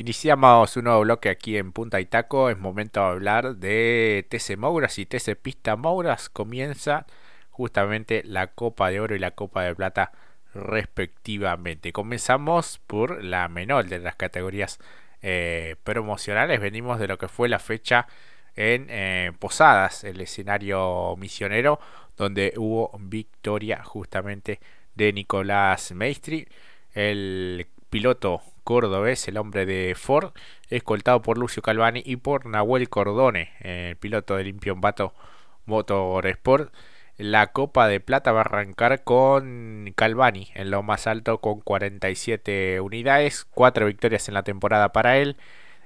Iniciamos un nuevo bloque aquí en Punta Itaco. Es momento de hablar de TC Mouras y TC Pista Mouras. Comienza justamente la Copa de Oro y la Copa de Plata respectivamente. Comenzamos por la menor de las categorías eh, promocionales. Venimos de lo que fue la fecha en eh, Posadas, el escenario misionero, donde hubo victoria justamente de Nicolás Maestri, el piloto cordobés, el hombre de Ford, escoltado por Lucio Calvani y por Nahuel Cordone, el piloto del Bato Motorsport. La Copa de Plata va a arrancar con Calvani en lo más alto con 47 unidades, 4 victorias en la temporada para él,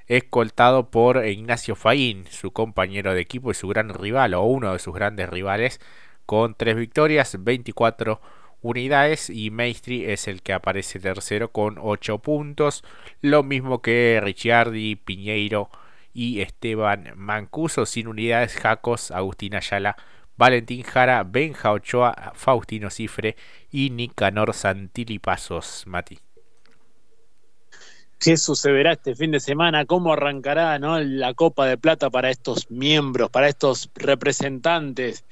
escoltado por Ignacio Faín, su compañero de equipo y su gran rival o uno de sus grandes rivales, con 3 victorias, 24 unidades y Maestri es el que aparece tercero con 8 puntos, lo mismo que Ricciardi, Piñeiro y Esteban Mancuso sin unidades, Jacos, Agustín Ayala, Valentín Jara, Benja Ochoa, Faustino Cifre y Nicanor Santilli Pasos, Mati. ¿Qué sucederá este fin de semana? ¿Cómo arrancará ¿no? la Copa de Plata para estos miembros, para estos representantes?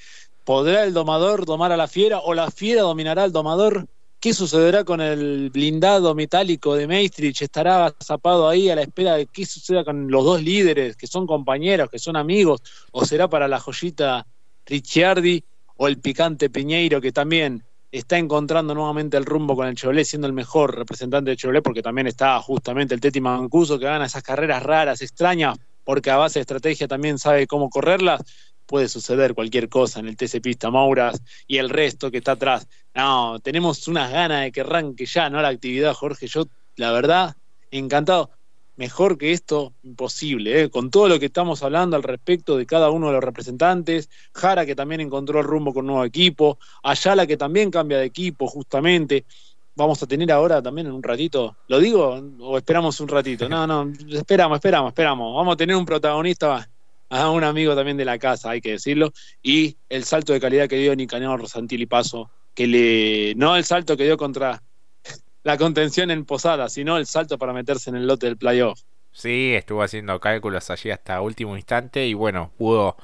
¿Podrá el domador domar a la fiera o la fiera dominará al domador? ¿Qué sucederá con el blindado metálico de Maestrich? ¿Estará zapado ahí a la espera de qué suceda con los dos líderes, que son compañeros, que son amigos? ¿O será para la joyita Ricciardi o el picante Piñeiro, que también está encontrando nuevamente el rumbo con el Chevrolet, siendo el mejor representante de Chevrolet, porque también está justamente el Teti Mancuso, que gana esas carreras raras, extrañas, porque a base de estrategia también sabe cómo correrlas puede suceder cualquier cosa en el TC Pista Mauras y el resto que está atrás. No, tenemos unas ganas de que arranque ya, ¿no? La actividad, Jorge. Yo, la verdad, encantado. Mejor que esto, imposible, ¿eh? con todo lo que estamos hablando al respecto de cada uno de los representantes. Jara, que también encontró el rumbo con nuevo equipo. Ayala, que también cambia de equipo, justamente. Vamos a tener ahora también en un ratito, ¿lo digo o esperamos un ratito? No, no, esperamos, esperamos, esperamos. Vamos a tener un protagonista a un amigo también de la casa, hay que decirlo, y el salto de calidad que dio Nicanor Santilli Paso, que le, no el salto que dio contra la contención en Posada, sino el salto para meterse en el lote del playoff. Sí, estuvo haciendo cálculos allí hasta último instante y bueno, pudo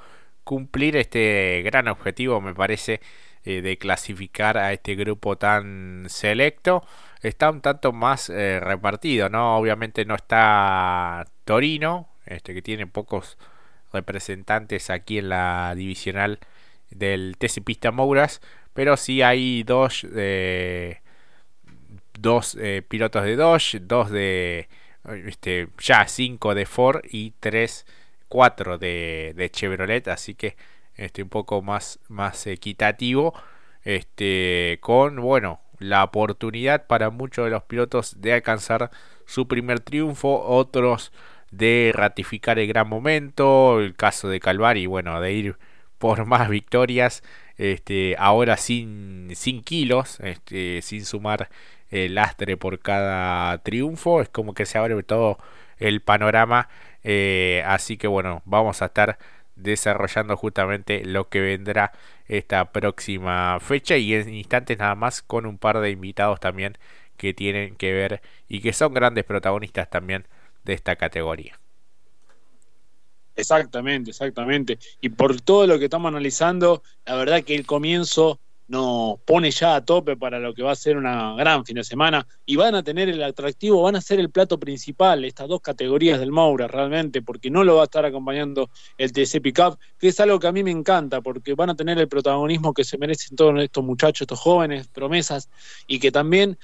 cumplir este gran objetivo, me parece, eh, de clasificar a este grupo tan selecto. Está un tanto más eh, repartido, ¿no? Obviamente no está Torino, este que tiene pocos representantes aquí en la divisional del TC Pista Mouras, pero sí hay dos, eh, dos eh, pilotos de Dodge, dos de este, ya cinco de Ford y tres, cuatro de, de Chevrolet, así que este, un poco más, más equitativo, este, con bueno la oportunidad para muchos de los pilotos de alcanzar su primer triunfo, otros de ratificar el gran momento, el caso de Calvari, bueno, de ir por más victorias, este, ahora sin, sin kilos, este, sin sumar el lastre por cada triunfo, es como que se abre todo el panorama, eh, así que bueno, vamos a estar desarrollando justamente lo que vendrá esta próxima fecha y en instantes nada más con un par de invitados también que tienen que ver y que son grandes protagonistas también de esta categoría. Exactamente, exactamente. Y por todo lo que estamos analizando, la verdad que el comienzo nos pone ya a tope para lo que va a ser una gran fin de semana y van a tener el atractivo, van a ser el plato principal, estas dos categorías del Maura realmente, porque no lo va a estar acompañando el TC Pickup, que es algo que a mí me encanta, porque van a tener el protagonismo que se merecen todos estos muchachos, estos jóvenes, promesas, y que también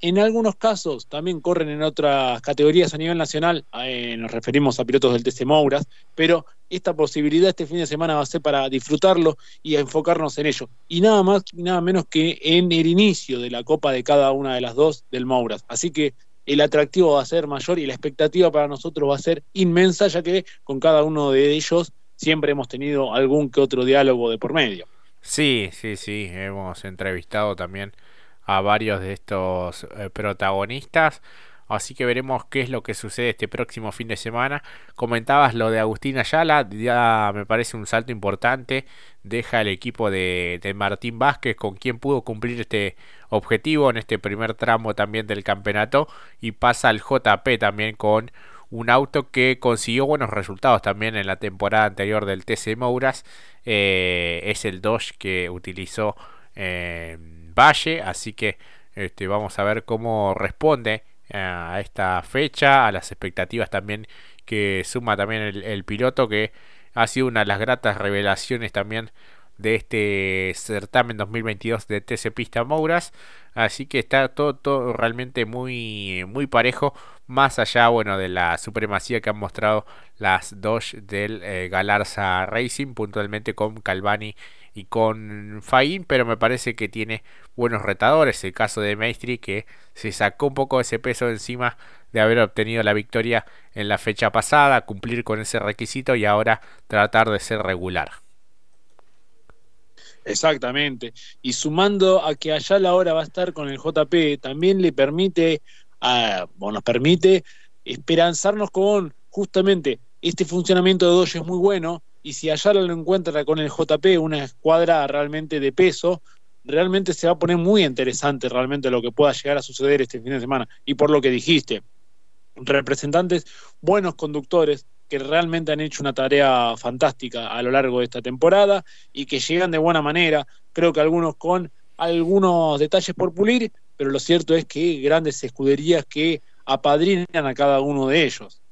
en algunos casos también corren en otras categorías a nivel nacional, eh, nos referimos a pilotos del TC Mouras, pero esta posibilidad este fin de semana va a ser para disfrutarlo y enfocarnos en ello. Y nada más y nada menos que en el inicio de la copa de cada una de las dos del Mouras. Así que el atractivo va a ser mayor y la expectativa para nosotros va a ser inmensa, ya que con cada uno de ellos siempre hemos tenido algún que otro diálogo de por medio. Sí, sí, sí, hemos entrevistado también a varios de estos eh, protagonistas. Así que veremos qué es lo que sucede este próximo fin de semana. Comentabas lo de Agustín Ayala, ya me parece un salto importante deja el equipo de, Martín Vázquez con quien pudo cumplir este objetivo en este primer tramo también del campeonato y pasa al JP también con un auto que consiguió buenos resultados también en la temporada anterior del TC Mouras eh, es el Dodge que utilizó eh, Valle así que este, vamos a ver cómo responde eh, a esta fecha a las expectativas también que suma también el, piloto que ha sido una de las gratas revelaciones también de este certamen 2022 de TC Pista Mouras. Así que está todo, todo realmente muy, muy parejo. Más allá bueno, de la supremacía que han mostrado las dos del eh, Galarza Racing, puntualmente con Calvani y con Fain, pero me parece que tiene buenos retadores. El caso de Maestri que se sacó un poco ese peso encima de haber obtenido la victoria en la fecha pasada, cumplir con ese requisito y ahora tratar de ser regular. Exactamente. Y sumando a que allá la hora va a estar con el JP, también le permite, a, o nos permite esperanzarnos con justamente este funcionamiento de Doge es muy bueno y si allá lo encuentra con el JP, una escuadra realmente de peso, realmente se va a poner muy interesante realmente lo que pueda llegar a suceder este fin de semana. Y por lo que dijiste, representantes, buenos conductores que realmente han hecho una tarea fantástica a lo largo de esta temporada y que llegan de buena manera, creo que algunos con algunos detalles por pulir, pero lo cierto es que grandes escuderías que apadrinan a cada uno de ellos.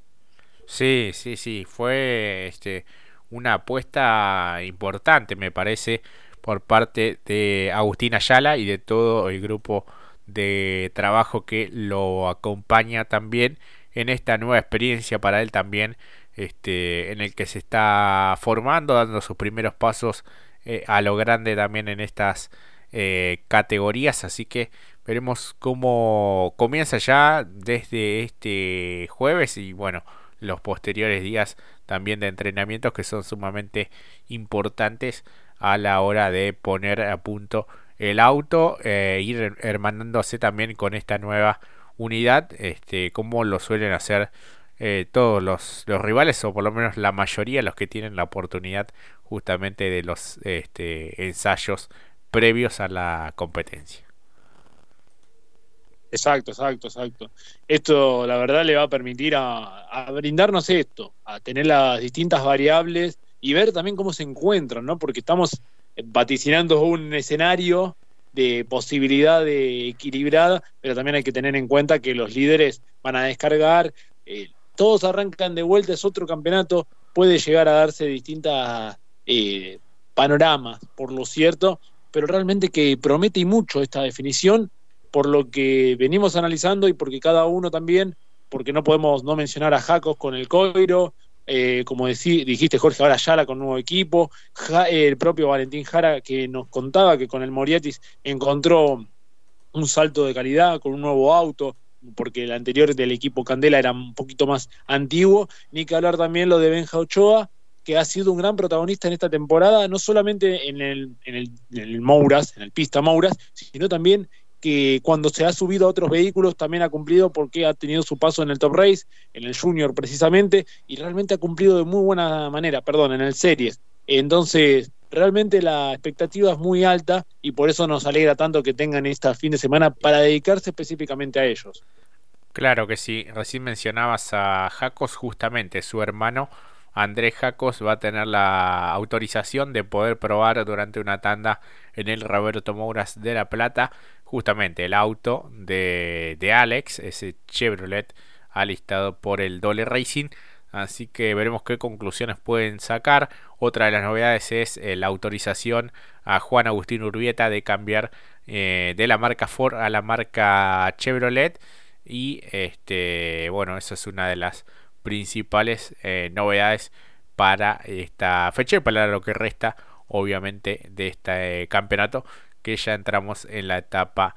Sí, sí, sí, fue este una apuesta importante, me parece, por parte de Agustín Ayala y de todo el grupo de trabajo que lo acompaña también en esta nueva experiencia para él también, este, en el que se está formando, dando sus primeros pasos eh, a lo grande también en estas eh, categorías, así que veremos cómo comienza ya desde este jueves y bueno, los posteriores días también de entrenamientos que son sumamente importantes a la hora de poner a punto el auto e ir hermanándose también con esta nueva unidad este como lo suelen hacer eh, todos los, los, rivales o por lo menos la mayoría los que tienen la oportunidad justamente de los este, ensayos previos a la competencia Exacto, exacto, exacto. Esto, la verdad, le va a permitir a, brindarnos esto, a tener las distintas variables y ver también cómo se encuentran, ¿no? Porque estamos vaticinando un escenario de posibilidad de equilibrada, pero también hay que tener en cuenta que los líderes van a descargar, eh, todos arrancan de vuelta, es otro campeonato, puede llegar a darse distintas eh, panoramas, por lo cierto, pero realmente que promete y mucho esta definición por lo que venimos analizando y porque cada uno también, porque no podemos no mencionar a Jacos con el Coiro, eh, como dijiste Jorge, ahora Yala con nuevo equipo, el propio Valentín Jara que nos contaba que con el Moriatis encontró un salto de calidad con un nuevo auto, porque el anterior del equipo Candela era un poquito más antiguo, ni que hablar también lo de Benja Ochoa, que ha sido un gran protagonista en esta temporada, no solamente en el, en el, en Mouras, en el pista Mouras, sino también que cuando se ha subido a otros vehículos también ha cumplido porque ha tenido su paso en el Top Race, en el Junior precisamente, y realmente ha cumplido de muy buena manera, perdón, en el Series. Entonces, realmente la expectativa es muy alta y por eso nos alegra tanto que tengan este fin de semana para dedicarse específicamente a ellos. Claro que sí, recién mencionabas a Jacos, justamente su hermano Andrés Jacos va a tener la autorización de poder probar durante una tanda en el Roberto Mouras de La Plata justamente el auto de, de Alex, ese Chevrolet alistado por el Dole Racing. Así que veremos qué conclusiones pueden sacar. Otra de las novedades es eh, la autorización a Juan Agustín Urbieta de cambiar eh, de la marca Ford a la marca Chevrolet. Y este, bueno, eso es una de las principales eh, novedades para esta fecha y para lo que resta, obviamente, de este campeonato que ya entramos en la etapa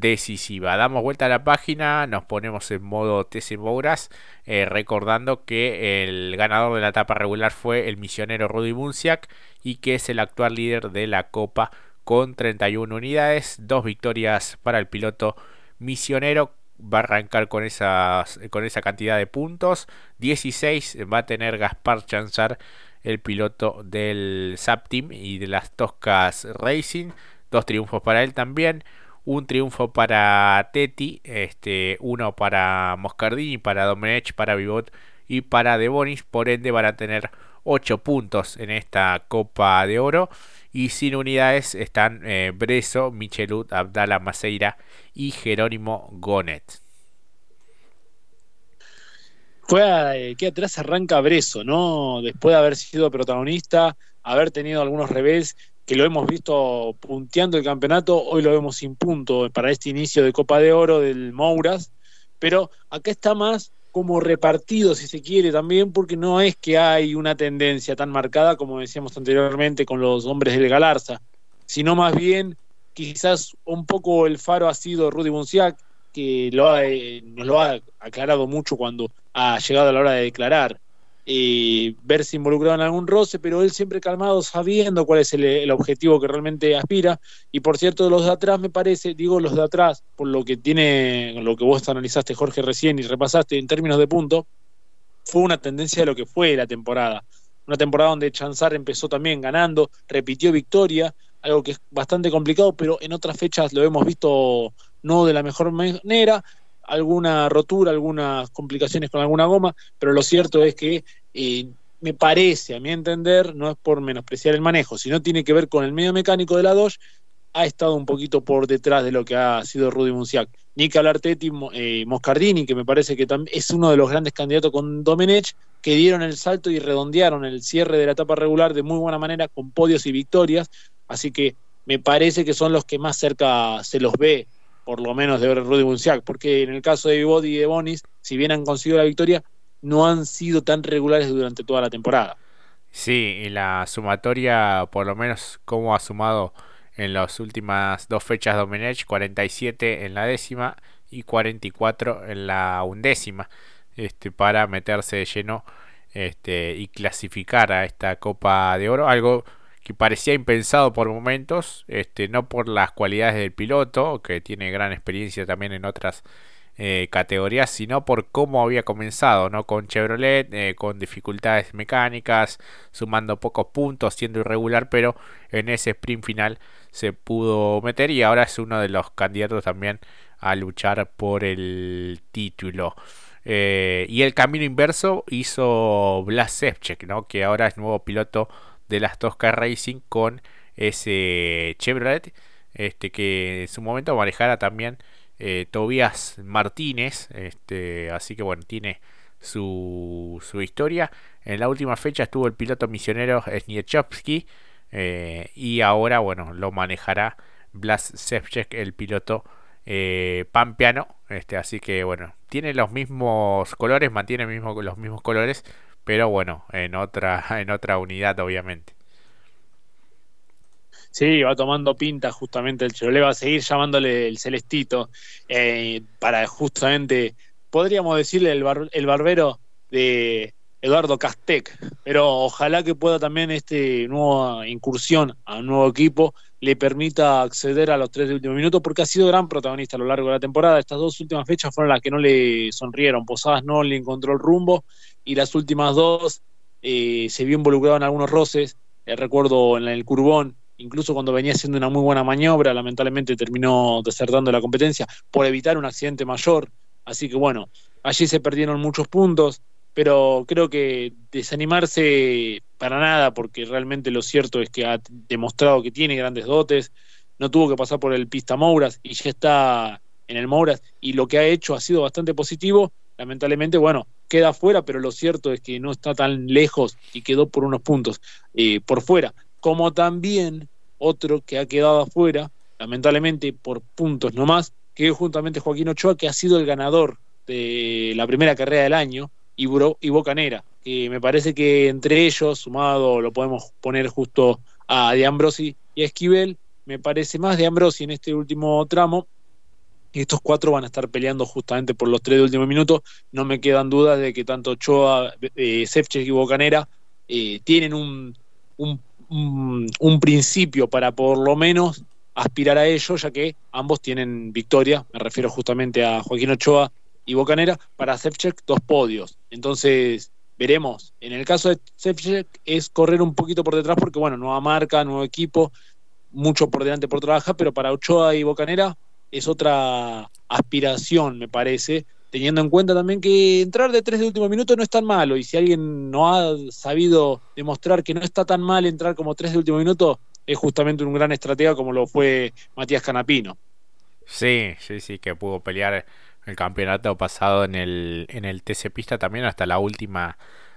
decisiva. Damos vuelta a la página, nos ponemos en modo TC Mouras, eh, recordando que el ganador de la etapa regular fue el misionero Rudy Bunciak y que es el actual líder de la Copa con 31 unidades, dos victorias para el piloto misionero. Va a arrancar con, esas, con esa cantidad de puntos. 16 va a tener Gaspar Chanzar el piloto del SAP Team y de las Toscas Racing. Dos triunfos para él también. Un triunfo para Teti, este, uno para Moscardini, para Domenech, para Vivot y para De Bonis. Por ende van a tener 8 puntos en esta Copa de Oro. Y sin unidades están eh, Breso, Michelut, Abdala Maceira y Jerónimo Gonet. Fue eh, que atrás arranca Breso, ¿no? Después de haber sido protagonista, haber tenido algunos revés, que lo hemos visto punteando el campeonato, hoy lo vemos sin punto para este inicio de Copa de Oro del Mouras, pero acá está más como repartido, si se quiere, también, porque no es que hay una tendencia tan marcada, como decíamos anteriormente, con los hombres del Galarza, sino más bien, quizás un poco el faro ha sido Rudy Bunciac, que lo eh, nos lo ha aclarado mucho cuando ha llegado a la hora de declarar, eh, verse involucrado en algún roce, pero él siempre calmado, sabiendo cuál es el, objetivo que realmente aspira. Y por cierto, los de atrás me parece, digo los de atrás, por lo que tiene, lo que vos analizaste Jorge recién y repasaste en términos de punto, fue una tendencia de lo que fue la temporada. Una temporada donde Chanzar empezó también ganando, repitió victoria, algo que es bastante complicado, pero en otras fechas lo hemos visto no de la mejor manera, alguna rotura, algunas complicaciones con alguna goma, pero lo cierto es que eh, me parece, a mi entender, no es por menospreciar el manejo, sino tiene que ver con el medio mecánico de la Dodge, ha estado un poquito por detrás de lo que ha sido Rudy Munciac. Nick Artetti, eh, Moscardini, que me parece que es uno de los grandes candidatos con Domenech, que dieron el salto y redondearon el cierre de la etapa regular de muy buena manera, con podios y victorias, así que me parece que son los que más cerca se los ve por lo menos de Rudy Bunciac, porque en el caso de Body y de Bonis, si bien han conseguido la victoria, no han sido tan regulares durante toda la temporada. Sí, y la sumatoria, por lo menos como ha sumado en las últimas dos fechas Domenech, 47 en la décima y 44 en la undécima, este, para meterse de lleno este, y clasificar a esta Copa de Oro, algo que parecía impensado por momentos, este, no por las cualidades del piloto, que tiene gran experiencia también en otras eh, categorías, sino por cómo había comenzado, ¿no? Con Chevrolet, eh, con dificultades mecánicas, sumando pocos puntos, siendo irregular, pero en ese sprint final se pudo meter y ahora es uno de los candidatos también a luchar por el título. Eh, y el camino inverso hizo Blas ¿no? que ahora es nuevo piloto de las Tosca Racing con ese Chevrolet este que en su momento manejara también eh, Tobias Martínez este así que bueno tiene su, su historia. En la última fecha estuvo el piloto misionero Sniechowski eh, y ahora bueno lo manejará Blas Sevchek el piloto eh, pampeano este así que bueno tiene los mismos colores mantiene mismo, los mismos colores pero bueno, en otra, en otra unidad obviamente. Sí, va tomando pinta justamente el Chevrolet, va a seguir llamándole el Celestito, eh, para justamente, podríamos decirle el, el barbero de Eduardo Castec, pero ojalá que pueda también este nueva incursión a un nuevo equipo le permita acceder a los tres últimos minutos, porque ha sido gran protagonista a lo largo de la temporada. Estas dos últimas fechas fueron las que no le sonrieron. Posadas no le encontró el rumbo y las últimas dos eh, se vio involucrado en algunos roces. Eh, recuerdo en el Curbón, incluso cuando venía haciendo una muy buena maniobra, lamentablemente terminó desertando la competencia por evitar un accidente mayor. Así que bueno, allí se perdieron muchos puntos, pero creo que desanimarse para nada, porque realmente lo cierto es que ha demostrado que tiene grandes dotes, no tuvo que pasar por el pista Mouras y ya está en el Mouras y lo que ha hecho ha sido bastante positivo. Lamentablemente, bueno, queda fuera, pero lo cierto es que no está tan lejos y quedó por unos puntos eh, por fuera. Como también otro que ha quedado afuera, lamentablemente por puntos nomás, que es juntamente Joaquín Ochoa, que ha sido el ganador de la primera carrera del año, y, y Bocanera. Que me parece que entre ellos, sumado, lo podemos poner justo a De Ambrosi y a Esquivel, me parece más De Ambrosi en este último tramo, y estos cuatro van a estar peleando justamente por los tres de último minuto. No me quedan dudas de que tanto Choa, eh, y Bocanera eh, tienen un, un, principio para por lo menos aspirar a ello, ya que ambos tienen victoria. Me refiero justamente a Joaquín Ochoa y Bocanera. Para Sefchek, dos podios. Entonces, veremos. En el caso de Sepchek es correr un poquito por detrás porque, bueno, nueva marca, nuevo equipo, mucho por delante por trabajar, pero para Ochoa y Bocanera es otra aspiración, me parece, teniendo en cuenta también que entrar de tres de último minuto no es tan malo, y si alguien no ha sabido demostrar que no está tan mal entrar como tres de último minuto, es justamente un gran estratega como lo fue Matías Canapino. Sí, sí, sí, que pudo pelear el campeonato pasado en el, en el TC Pista también hasta la última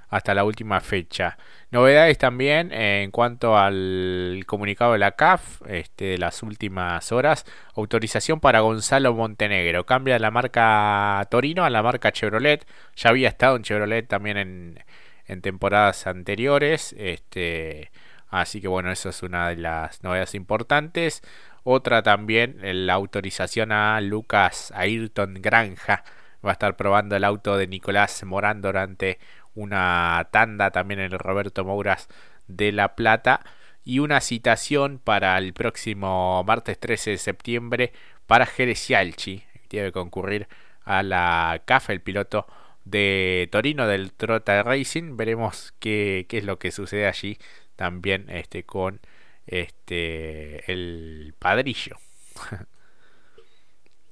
hasta la última fecha. Novedades también eh, en cuanto al comunicado de la CAF este, de las últimas horas. Autorización para Gonzalo Montenegro. Cambia la marca Torino a la marca Chevrolet. Ya había estado en Chevrolet también en, en temporadas anteriores. Este, así que bueno, eso es una de las novedades importantes. Otra también, la autorización a Lucas Ayrton Granja. Va a estar probando el auto de Nicolás Morán durante una tanda también en el Roberto Mouras de La Plata. Y una citación para el próximo martes 13 de septiembre para Jerez Yalchi. Debe concurrir a la CAF, el piloto de Torino del Trota Racing. Veremos qué, qué es lo que sucede allí también este, con este el padrillo.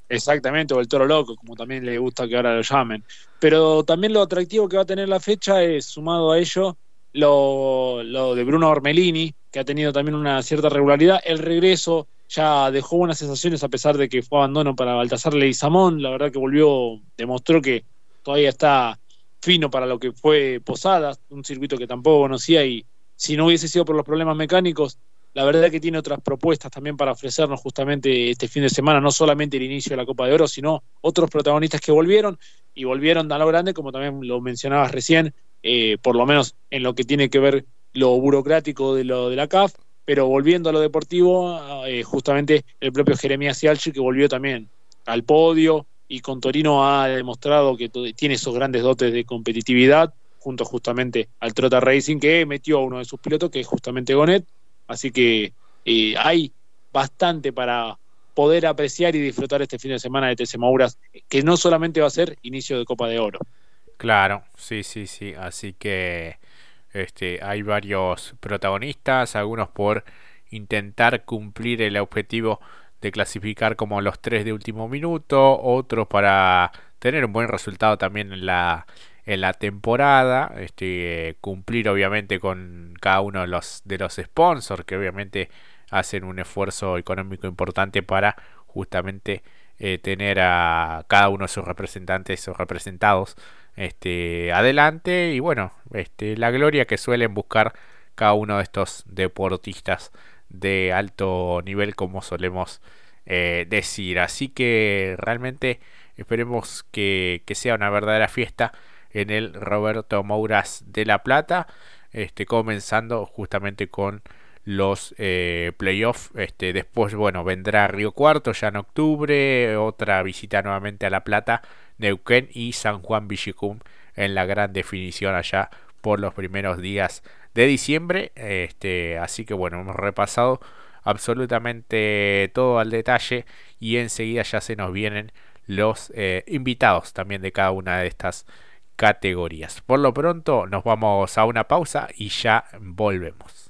Exactamente, o el toro loco, como también le gusta que ahora lo llamen. Pero también lo atractivo que va a tener la fecha es, sumado a ello, lo, lo de Bruno Ormelini, que ha tenido también una cierta regularidad. El regreso ya dejó buenas sensaciones a pesar de que fue abandono para Baltasar Leizamón. La verdad que volvió, demostró que todavía está fino para lo que fue Posadas, un circuito que tampoco conocía y si no hubiese sido por los problemas mecánicos, la verdad que tiene otras propuestas también para ofrecernos justamente este fin de semana, no solamente el inicio de la Copa de Oro, sino otros protagonistas que volvieron y volvieron a lo grande, como también lo mencionabas recién, eh, por lo menos en lo que tiene que ver lo burocrático de lo de la CAF, pero volviendo a lo deportivo, eh, justamente el propio Jeremías Cialchi que volvió también al podio y con Torino ha demostrado que tiene esos grandes dotes de competitividad junto justamente al Trota Racing que metió a uno de sus pilotos que es justamente Gonet Así que eh, hay bastante para poder apreciar y disfrutar este fin de semana de TC que no solamente va a ser inicio de Copa de Oro. Claro, sí, sí, sí. Así que este, hay varios protagonistas, algunos por intentar cumplir el objetivo de clasificar como los tres de último minuto, otros para tener un buen resultado también en la en la temporada, este, cumplir obviamente con cada uno de los, de los sponsors que obviamente hacen un esfuerzo económico importante para justamente eh, tener a cada uno de sus representantes o representados este, adelante y bueno, este, la gloria que suelen buscar cada uno de estos deportistas de alto nivel como solemos eh, decir. Así que realmente esperemos que, que sea una verdadera fiesta en el Roberto Mouras de La Plata, este, comenzando justamente con los eh, playoffs. Este, después, bueno, vendrá Río Cuarto ya en octubre, otra visita nuevamente a La Plata, Neuquén y San Juan Villicum en la gran definición allá por los primeros días de diciembre. Este, así que bueno, hemos repasado absolutamente todo al detalle y enseguida ya se nos vienen los eh, invitados también de cada una de estas categorías. Por lo pronto nos vamos a una pausa y ya volvemos.